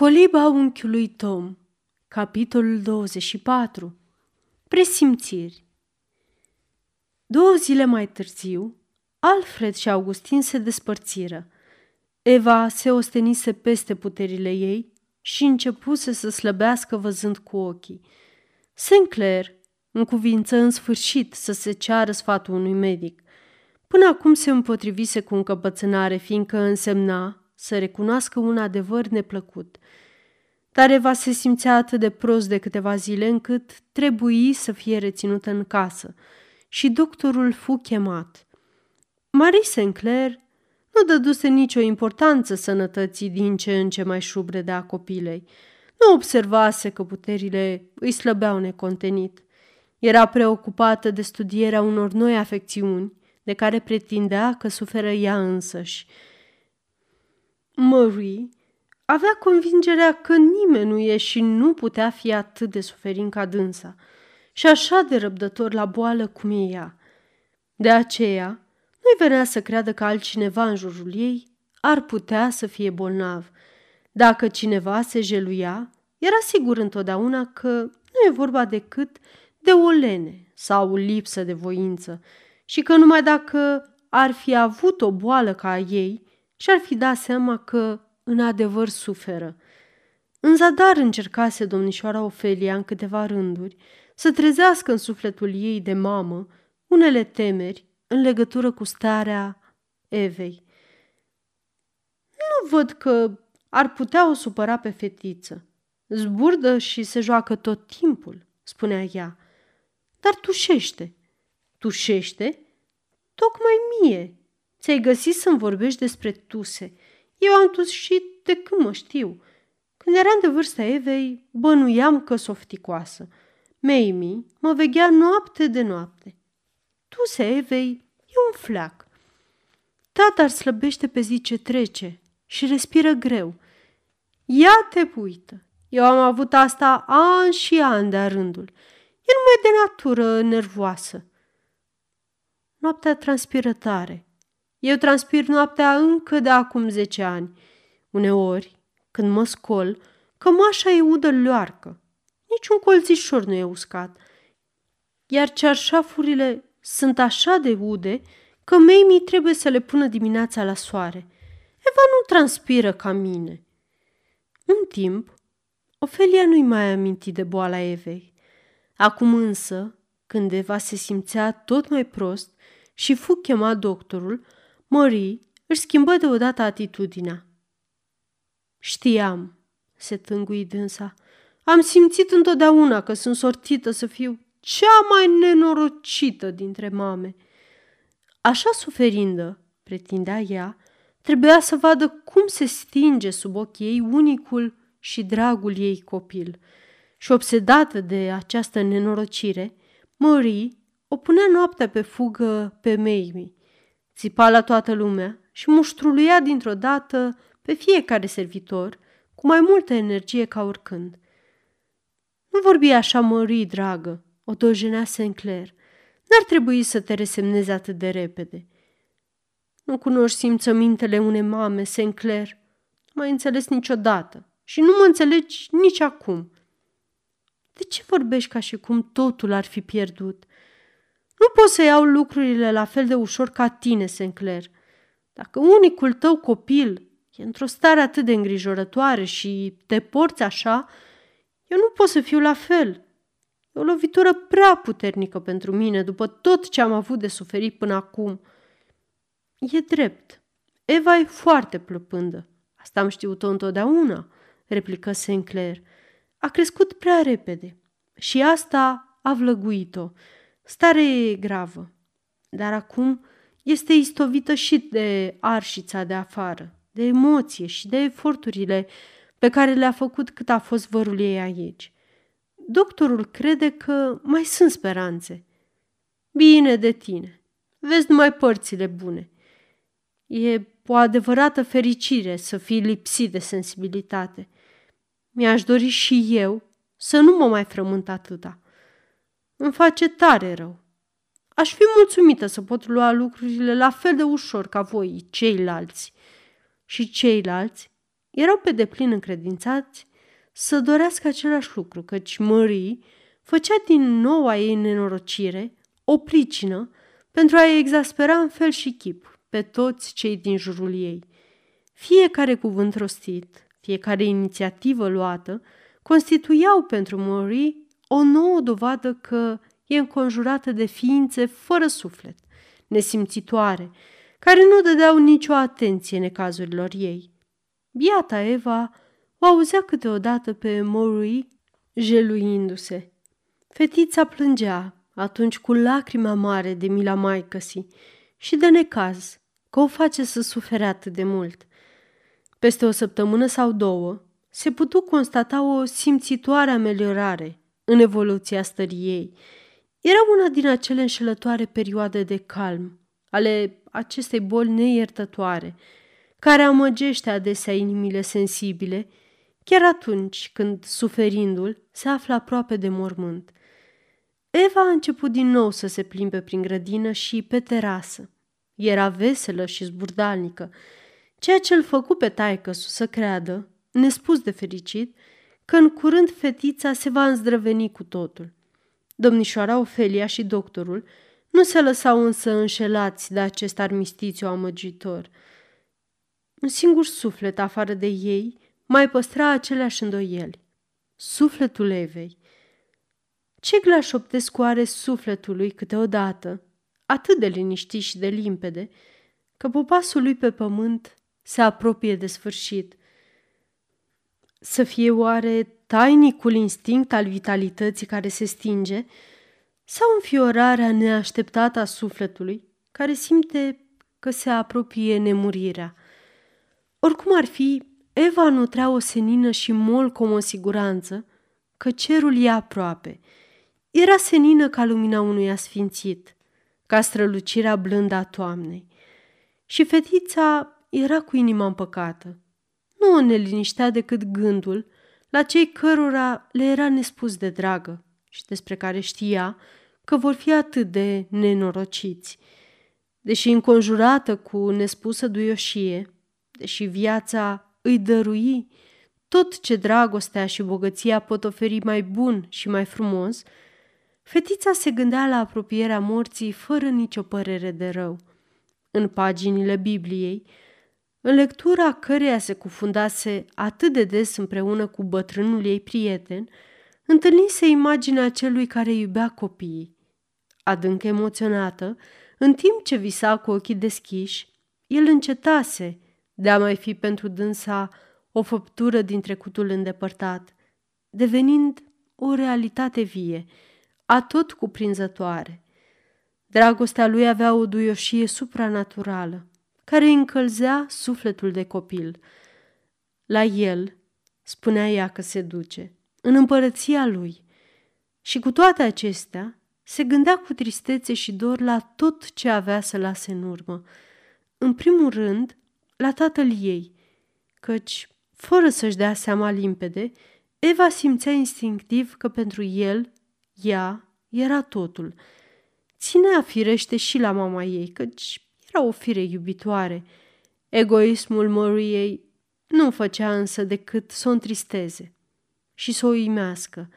Coliba unchiului Tom Capitolul 24 Presimțiri Două zile mai târziu, Alfred și Augustin se despărțiră. Eva se ostenise peste puterile ei și începuse să slăbească văzând cu ochii. Sinclair încuvință în sfârșit să se ceară sfatul unui medic. Până acum se împotrivise cu încăpățânare, fiindcă însemna să recunoască un adevăr neplăcut. Dar Eva se simțea atât de prost de câteva zile încât trebuie să fie reținută în casă și doctorul fu chemat. Marie Sinclair nu dăduse nicio importanță sănătății din ce în ce mai șubrede a copilei. Nu observase că puterile îi slăbeau necontenit. Era preocupată de studierea unor noi afecțiuni de care pretindea că suferă ea însăși – Marie avea convingerea că nimeni nu e și nu putea fi atât de suferin ca dânsa și așa de răbdător la boală cum e ea. De aceea, nu-i venea să creadă că altcineva în jurul ei ar putea să fie bolnav. Dacă cineva se jeluia, era sigur întotdeauna că nu e vorba decât de o lene sau o lipsă de voință și că numai dacă ar fi avut o boală ca a ei, și-ar fi dat seama că, în adevăr, suferă. În zadar încercase domnișoara Ofelia în câteva rânduri să trezească în sufletul ei de mamă unele temeri în legătură cu starea Evei. Nu văd că ar putea o supăra pe fetiță. Zburdă și se joacă tot timpul, spunea ea. Dar tușește. Tușește? Tocmai mie, Ți-ai găsit să-mi vorbești despre tuse. Eu am tușit de când mă știu. Când eram de vârsta Evei, bănuiam că softicoasă. Mamie mă veghea noapte de noapte. Tuse Evei e un fleac. Tata ar slăbește pe zi ce trece și respiră greu. Ia te uită. Eu am avut asta ani și ani de-a rândul. E numai de natură nervoasă. Noaptea transpiră tare. Eu transpir noaptea încă de acum zece ani. Uneori, când mă scol, cămașa e udă loarcă. Niciun colțișor nu e uscat. Iar cearșafurile sunt așa de ude că mei trebuie să le pună dimineața la soare. Eva nu transpiră ca mine. În timp, Ofelia nu-i mai aminti de boala Evei. Acum însă, când Eva se simțea tot mai prost și fu chemat doctorul, Marie își schimbă deodată atitudinea. Știam, se tângui dânsa. Am simțit întotdeauna că sunt sortită să fiu cea mai nenorocită dintre mame. Așa suferindă, pretindea ea, trebuia să vadă cum se stinge sub ochii ei unicul și dragul ei copil. Și obsedată de această nenorocire, Marie o punea noaptea pe fugă pe Mamie țipa la toată lumea și muștruluia dintr-o dată pe fiecare servitor cu mai multă energie ca oricând. Nu vorbi așa, mării, dragă, o dojenea Sinclair. N-ar trebui să te resemnezi atât de repede. Nu cunoști simțămintele unei mame, Sinclair. Nu mai înțeles niciodată și nu mă înțelegi nici acum. De ce vorbești ca și cum totul ar fi pierdut? Nu pot să iau lucrurile la fel de ușor ca tine, Sinclair. Dacă unicul tău copil e într-o stare atât de îngrijorătoare și te porți așa, eu nu pot să fiu la fel. E o lovitură prea puternică pentru mine după tot ce am avut de suferit până acum. E drept. Eva e foarte plăpândă. Asta am știut-o întotdeauna, replică Sinclair. A crescut prea repede și asta a vlăguit-o. Stare gravă, dar acum este istovită și de arșița de afară, de emoție și de eforturile pe care le-a făcut cât a fost vărul ei aici. Doctorul crede că mai sunt speranțe. Bine de tine. Vezi numai părțile bune. E o adevărată fericire să fii lipsit de sensibilitate. Mi-aș dori și eu să nu mă mai frământ atâta. Îmi face tare rău. Aș fi mulțumită să pot lua lucrurile la fel de ușor ca voi, ceilalți. Și ceilalți erau pe deplin încredințați să dorească același lucru, căci Marie făcea din noua ei nenorocire o pricină pentru a exaspera în fel și chip pe toți cei din jurul ei. Fiecare cuvânt rostit, fiecare inițiativă luată, constituiau pentru Marie o nouă dovadă că e înconjurată de ființe fără suflet, nesimțitoare, care nu dădeau nicio atenție necazurilor ei. Biata Eva o auzea câteodată pe Marie jeluindu-se. Fetița plângea atunci cu lacrima mare de mila maicăsii și de necaz că o face să sufere atât de mult. Peste o săptămână sau două se putu constata o simțitoare ameliorare în evoluția stării ei. Era una din acele înșelătoare perioade de calm ale acestei boli neiertătoare, care amăgește adesea inimile sensibile, chiar atunci când suferindul se află aproape de mormânt. Eva a început din nou să se plimbe prin grădină și pe terasă. Era veselă și zburdalnică, ceea ce îl făcu pe taică să creadă, nespus de fericit, că în curând fetița se va îndrăveni cu totul. Domnișoara Ofelia și doctorul nu se lăsau însă înșelați de acest armistițiu amăgitor. Un singur suflet afară de ei mai păstra aceleași îndoieli. Sufletul Evei. Ce glașoptesc oare sufletului câteodată, atât de liniștit și de limpede, că popasul lui pe pământ se apropie de sfârșit. Să fie oare tainicul instinct al vitalității care se stinge sau înfiorarea neașteptată a sufletului care simte că se apropie nemurirea. Oricum ar fi, Eva nutrea o senină și mol cu o siguranță că cerul e aproape. Era senină ca lumina unui asfințit, ca strălucirea blândă a toamnei. Și fetița era cu inima împăcată. Nu o neliniștea decât gândul la cei cărora le era nespus de dragă și despre care știa că vor fi atât de nenorociți. Deși înconjurată cu nespusă duioșie, deși viața îi dărui tot ce dragostea și bogăția pot oferi mai bun și mai frumos, fetița se gândea la apropierea morții fără nicio părere de rău. În paginile Bibliei, în lectura căreia se cufundase atât de des împreună cu bătrânul ei prieten, întâlnise imaginea celui care iubea copiii. Adânc emoționată, în timp ce visa cu ochii deschiși, el încetase de a mai fi pentru dânsa o făptură din trecutul îndepărtat, devenind o realitate vie, atot cuprinzătoare. Dragostea lui avea o duioșie supranaturală, care îi încălzea sufletul de copil. La el, spunea ea că se duce, în împărăția lui. Și cu toate acestea, se gândea cu tristețe și dor la tot ce avea să lase în urmă. În primul rând, la tatăl ei, căci, fără să-și dea seama limpede, Eva simțea instinctiv că pentru el, ea, era totul. Ținea firește și la mama ei, căci era o fire iubitoare. Egoismul Moriei nu făcea însă decât să o întristeze și să o uimească.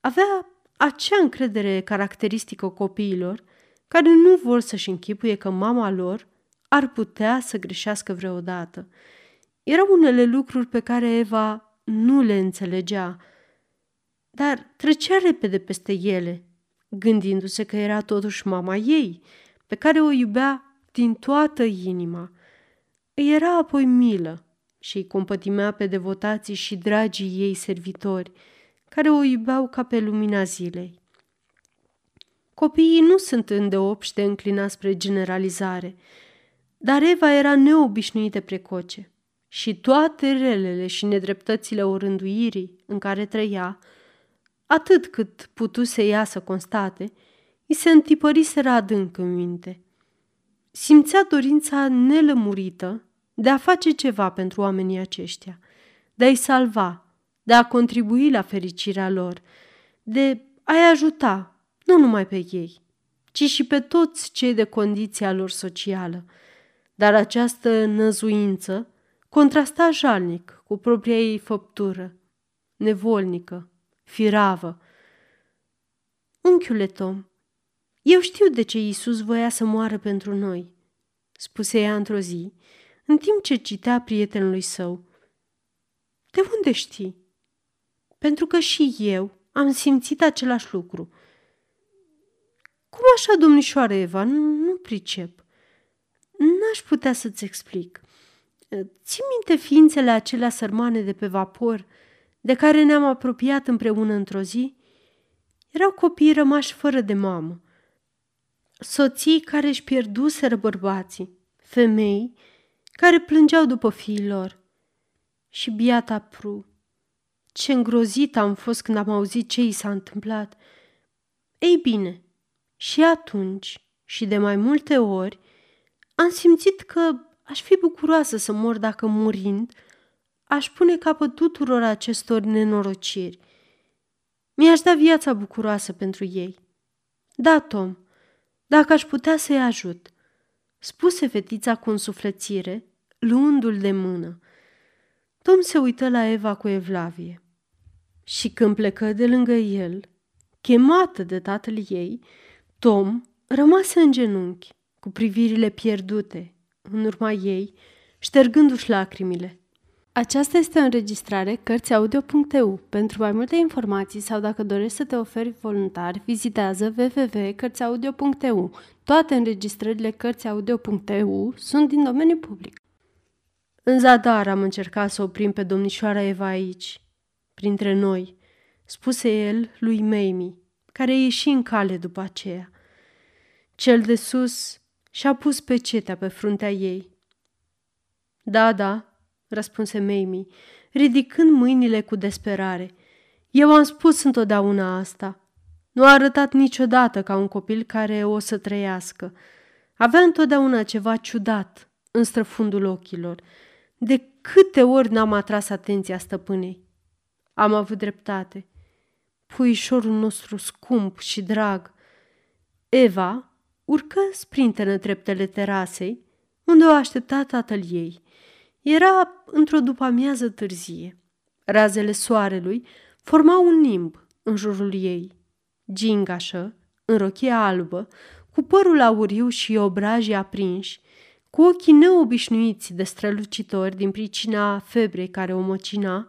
Avea acea încredere caracteristică copiilor care nu vor să-și închipuie că mama lor ar putea să greșească vreodată. Erau unele lucruri pe care Eva nu le înțelegea, dar trecea repede peste ele, gândindu-se că era totuși mama ei, pe care o iubea din toată inima. Îi era apoi milă și îi compătimea pe devotații și dragii ei servitori, care o iubeau ca pe lumina zilei. Copiii nu sunt îndeopște înclinați spre generalizare, dar Eva era neobișnuită precoce și toate relele și nedreptățile orânduirii în care trăia, atât cât putu să ea să constate, îi se întipăriseră adânc în minte. Simțea dorința nelămurită de a face ceva pentru oamenii aceștia, de a-i salva, de a contribui la fericirea lor, de a-i ajuta, nu numai pe ei, ci și pe toți cei de condiția lor socială. Dar această năzuință contrasta jalnic cu cu propria ei făptură, nevolnică, firavă. Unchiule Tom, eu știu de ce Iisus voia să moară pentru noi, spuse ea într-o zi, în timp ce citea prietenului său. De unde știi? Pentru că și eu am simțit același lucru. Cum așa, domnișoară Eva? Nu, nu pricep. N-aș putea să-ți explic. Ții minte ființele acelea sărmane de pe vapor, de care ne-am apropiat împreună într-o zi? Erau copii rămași fără de mamă. Soții care își pierduseră bărbații, femei care plângeau după fiii lor. Și biata Pru, ce îngrozit am fost când am auzit ce i s-a întâmplat. Ei bine, și atunci, și de mai multe ori, am simțit că aș fi bucuroasă să mor dacă murind, aș pune capăt tuturor acestor nenorociri. Mi-aș da viața bucuroasă pentru ei. Da, Tom, dacă aș putea să-i ajut, spuse fetița cu însuflețire, luându-l de mână. Tom se uită la Eva cu evlavie. Și când plecă de lângă el, chemată de tatăl ei, Tom rămase în genunchi, cu privirile pierdute, în urma ei, ștergându-și lacrimile. Aceasta este o înregistrare Cărțiaudio.eu. Pentru mai multe informații sau dacă dorești să te oferi voluntar, vizitează www.cărțiaudio.eu. Toate înregistrările Cărțiaudio.eu sunt din domeniu public. În zadar am încercat să oprim pe domnișoara Eva aici, printre noi, spuse el lui Mamie, care ieși în cale după aceea. Cel de sus și-a pus pecetea pe fruntea ei. Da, da, răspunse Mamie, ridicând mâinile cu desperare. Eu am spus întotdeauna asta. Nu a arătat niciodată ca un copil care o să trăiască. Avea întotdeauna ceva ciudat în străfundul ochilor. De câte ori n-am atras atenția stăpânei? Am avut dreptate. Puișorul nostru scump și drag. Eva urcă sprintenă treptele terasei, unde o aștepta tatăl ei. Era într-o după-amiază târzie. Razele soarelui formau un nimb în jurul ei. Gingașă, în rochia albă, cu părul auriu și obrajii aprinși, cu ochii neobișnuiți de strălucitori din pricina febrei care o măcina,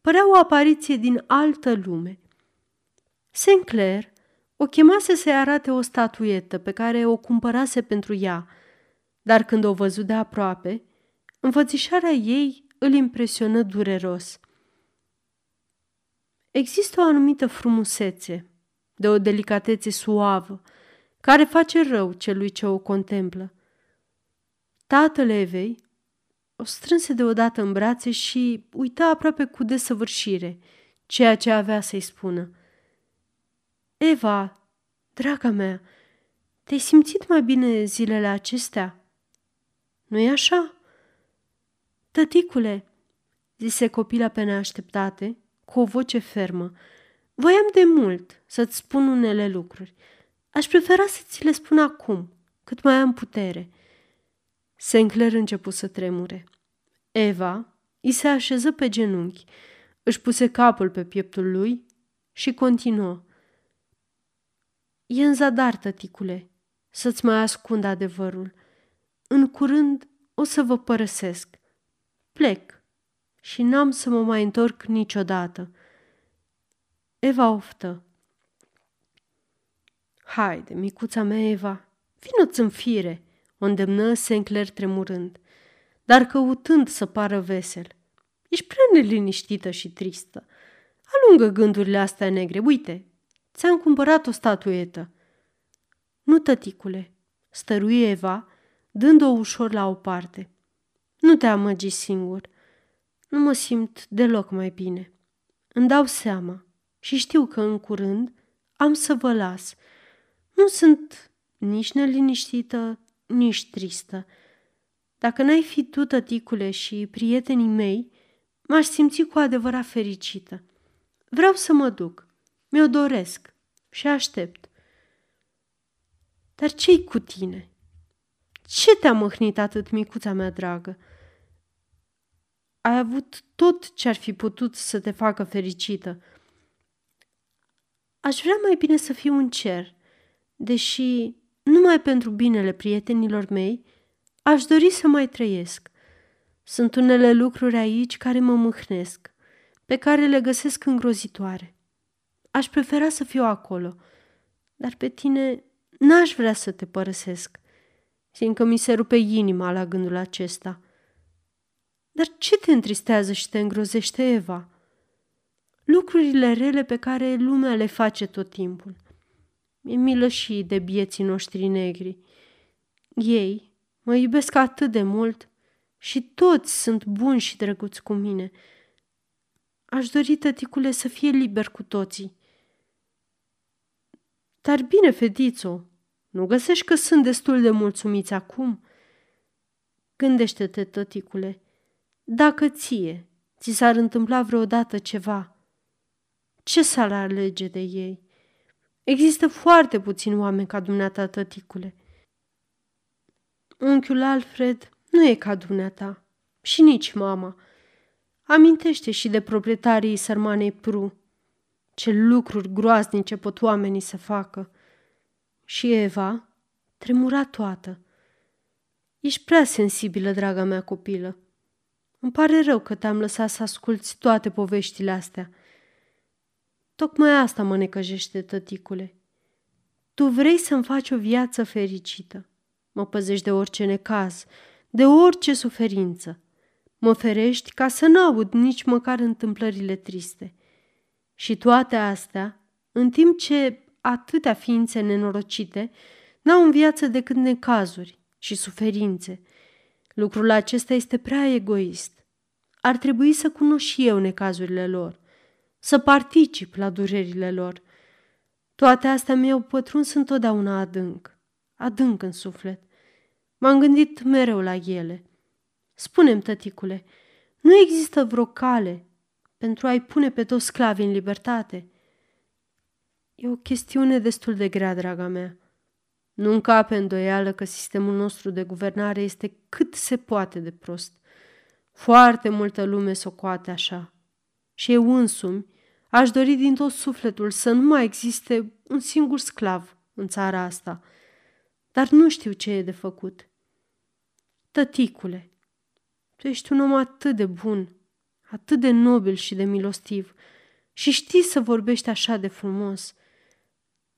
părea o apariție din altă lume. Sinclair o chemase să-i arate o statuetă pe care o cumpărase pentru ea, dar când o văzut de aproape, înfățișarea ei îl impresionă dureros. Există o anumită frumusețe, de o delicatețe suavă, care face rău celui ce o contemplă. Tatăl Evei o strânse deodată în brațe și uita aproape cu desăvârșire ceea ce avea să-i spună. Eva, draga mea, te-ai simțit mai bine zilele acestea? Nu-i așa? Tăticule, zise copila pe neașteptate, cu o voce fermă, voiam de mult să-ți spun unele lucruri. Aș prefera să ți le spun acum, cât mai am putere. Sinclair început să tremure. Eva îi se așeză pe genunchi, își puse capul pe pieptul lui și continuă. E în zadar, tăticule, să-ți mai ascund adevărul. În curând o să vă părăsesc. Plec și n-am să mă mai întorc niciodată. Eva oftă. Haide, micuța mea Eva, vino-ți în fire, o îndemnă Sinclair tremurând, dar căutând să pară vesel. Ești prea neliniștită și tristă. Alungă gândurile astea negre. Uite, ți-am cumpărat o statuetă. Nu, tăticule, stăruie Eva, dând-o ușor la o parte. Nu te amăgi singur. Nu mă simt deloc mai bine. Îmi dau seama și știu că în curând am să vă las. Nu sunt nici neliniștită, nici tristă. Dacă n-ai fi tu, tăticule, și prietenii mei, m-aș simți cu adevărat fericită. Vreau să mă duc. Mi-o doresc și aștept. Dar ce-i cu tine? Ce te-a măhnit atât, micuța mea dragă? ai avut tot ce ar fi putut să te facă fericită. Aș vrea mai bine să fiu în cer, deși numai pentru binele prietenilor mei aș dori să mai trăiesc. Sunt unele lucruri aici care mă mâhnesc, pe care le găsesc îngrozitoare. Aș prefera să fiu acolo, dar pe tine n-aș vrea să te părăsesc, fiindcă mi se rupe inima la gândul acesta. Dar ce te întristează și te îngrozește, Eva? Lucrurile rele pe care lumea le face tot timpul. Mi-e milă și de bieții noștri negri. Ei mă iubesc atât de mult și toți sunt buni și drăguți cu mine. Aș dori, tăticule, să fie liber cu toții. Dar bine, fetițo, nu găsești că sunt destul de mulțumiți acum? Gândește-te, tăticule, dacă ție ți s-ar întâmpla vreodată ceva, ce s-ar alege de ei? Există foarte puțini oameni ca dumneata, tăticule. Unchiul Alfred nu e ca dumneata și nici mama. Amintește și de proprietarii sărmanei Pru. Ce lucruri groaznice pot oamenii să facă. Și Eva tremura toată. Ești prea sensibilă, draga mea copilă. Îmi pare rău că te-am lăsat să asculți toate poveștile astea. Tocmai asta mă necăjește, tăticule. Tu vrei să-mi faci o viață fericită. Mă păzești de orice necaz, de orice suferință. Mă ferești ca să nu aud nici măcar întâmplările triste. Și toate astea, în timp ce atâtea ființe nenorocite n-au în viață decât necazuri și suferințe. Lucrul acesta este prea egoist. Ar trebui să cunosc și eu necazurile lor, să particip la durerile lor. Toate astea mi-au pătruns întotdeauna adânc, adânc în suflet. M-am gândit mereu la ele. Spunem, tăticule, nu există vreo cale pentru a-i pune pe toți sclavii în libertate? E o chestiune destul de grea, draga mea. Nu încape îndoială că sistemul nostru de guvernare este cât se poate de prost. Foarte multă lume socoate așa. Și eu însumi aș dori din tot sufletul să nu mai existe un singur sclav în țara asta. Dar nu știu ce e de făcut. Tăticule, tu ești un om atât de bun, atât de nobil și de milostiv și știi să vorbești așa de frumos.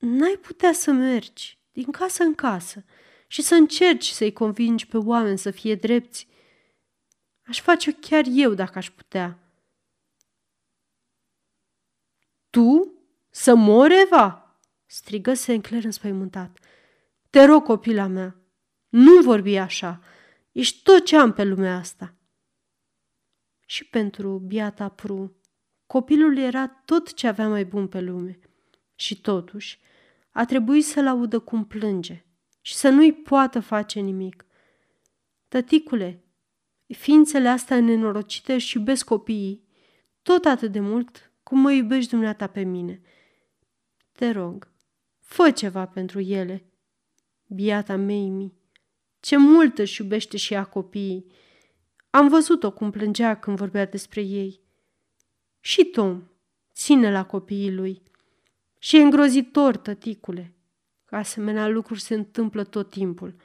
N-ai putea să mergi din casă în casă și să încerci să-i convingi pe oameni să fie drepți. Aș face-o chiar eu dacă aș putea. Tu? Să mori, Eva? strigă Sinclair înspăimântat. Te rog, copila mea, nu vorbi așa. Ești tot ce am pe lumea asta. Și pentru biata Pru, copilul era tot ce avea mai bun pe lume. Și totuși, a trebuit să-l audă cum plânge și să nu-i poată face nimic. Tăticule, ființele astea nenorocite și iubesc copiii tot atât de mult cum mă iubești dumneata pe mine. Te rog, fă ceva pentru ele. Biata Meimi, ce mult își iubește și ea copiii. Am văzut-o cum plângea când vorbea despre ei. Și Tom ține la copiii lui. Și e îngrozitor, tăticule, că asemenea lucruri se întâmplă tot timpul.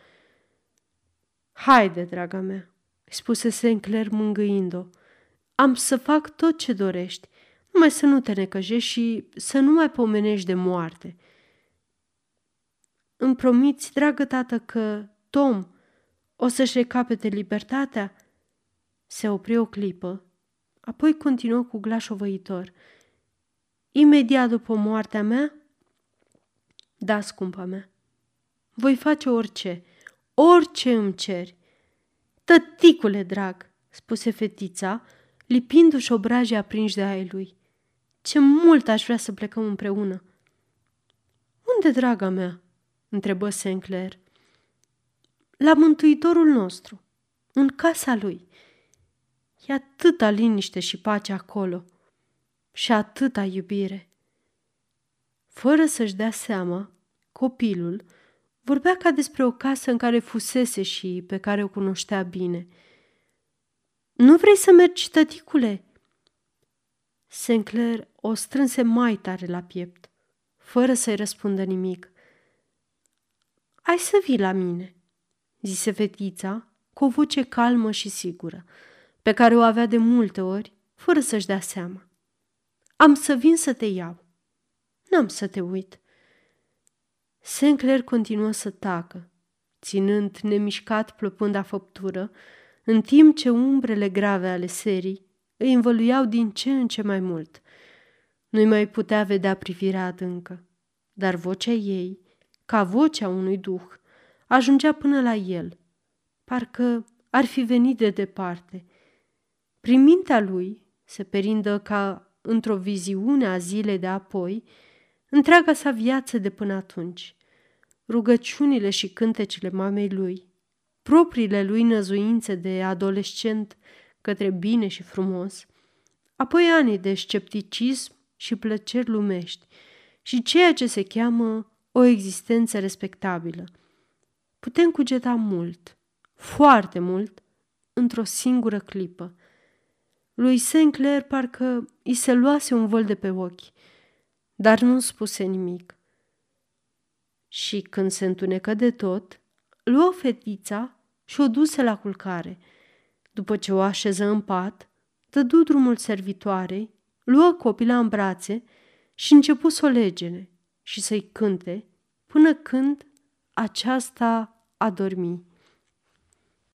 Haide, draga mea, spuse Sinclair mângâind-o. Am să fac tot ce dorești, numai să nu te necăjești și să nu mai pomenești de moarte. Îmi promiți, dragă tată, că Tom o să-și recapete libertatea? Se opri o clipă, apoi continuă cu glas ovăitor – Imediat după moartea mea? Da, scumpa mea. Voi face orice, orice îmi ceri. Tăticule drag, spuse fetița, lipindu-și obrajii aprinși de ai lui. Ce mult aș vrea să plecăm împreună. Unde, draga mea? întrebă Sinclair. La mântuitorul nostru, în casa lui. E atâta liniște și pace acolo – și atâta iubire. Fără să-și dea seama, copilul vorbea ca despre o casă în care fusese și pe care o cunoștea bine. Nu vrei să mergi, tăticule?" Sinclair o strânse mai tare la piept, fără să-i răspundă nimic. Ai să vii la mine, zise fetița cu o voce calmă și sigură, pe care o avea de multe ori, fără să-și dea seama. Am să vin să te iau. N-am să te uit. Sinclair continuă să tacă, ținând nemișcat plăpânda făptură, în timp ce umbrele grave ale serii îi învăluiau din ce în ce mai mult. Nu-i mai putea vedea privirea adâncă, dar vocea ei, ca vocea unui duh, ajungea până la el, parcă ar fi venit de departe. Prin mintea lui se perindă ca într-o viziune a zilei de apoi, întreaga sa viață de până atunci. Rugăciunile și cântecele mamei lui, propriile lui năzuințe de adolescent către bine și frumos, apoi ani de scepticism și plăceri lumești și ceea ce se cheamă o existență respectabilă. Putem cugeta mult, foarte mult, într-o singură clipă. Lui Sinclair parcă îi se luase un vol de pe ochi, dar nu spuse nimic. Și când se întunecă de tot, luă fetița și o duse la culcare. După ce o așeză în pat, dădu drumul servitoarei, luă copila în brațe și începu să o legene și să-i cânte până când aceasta a dormit.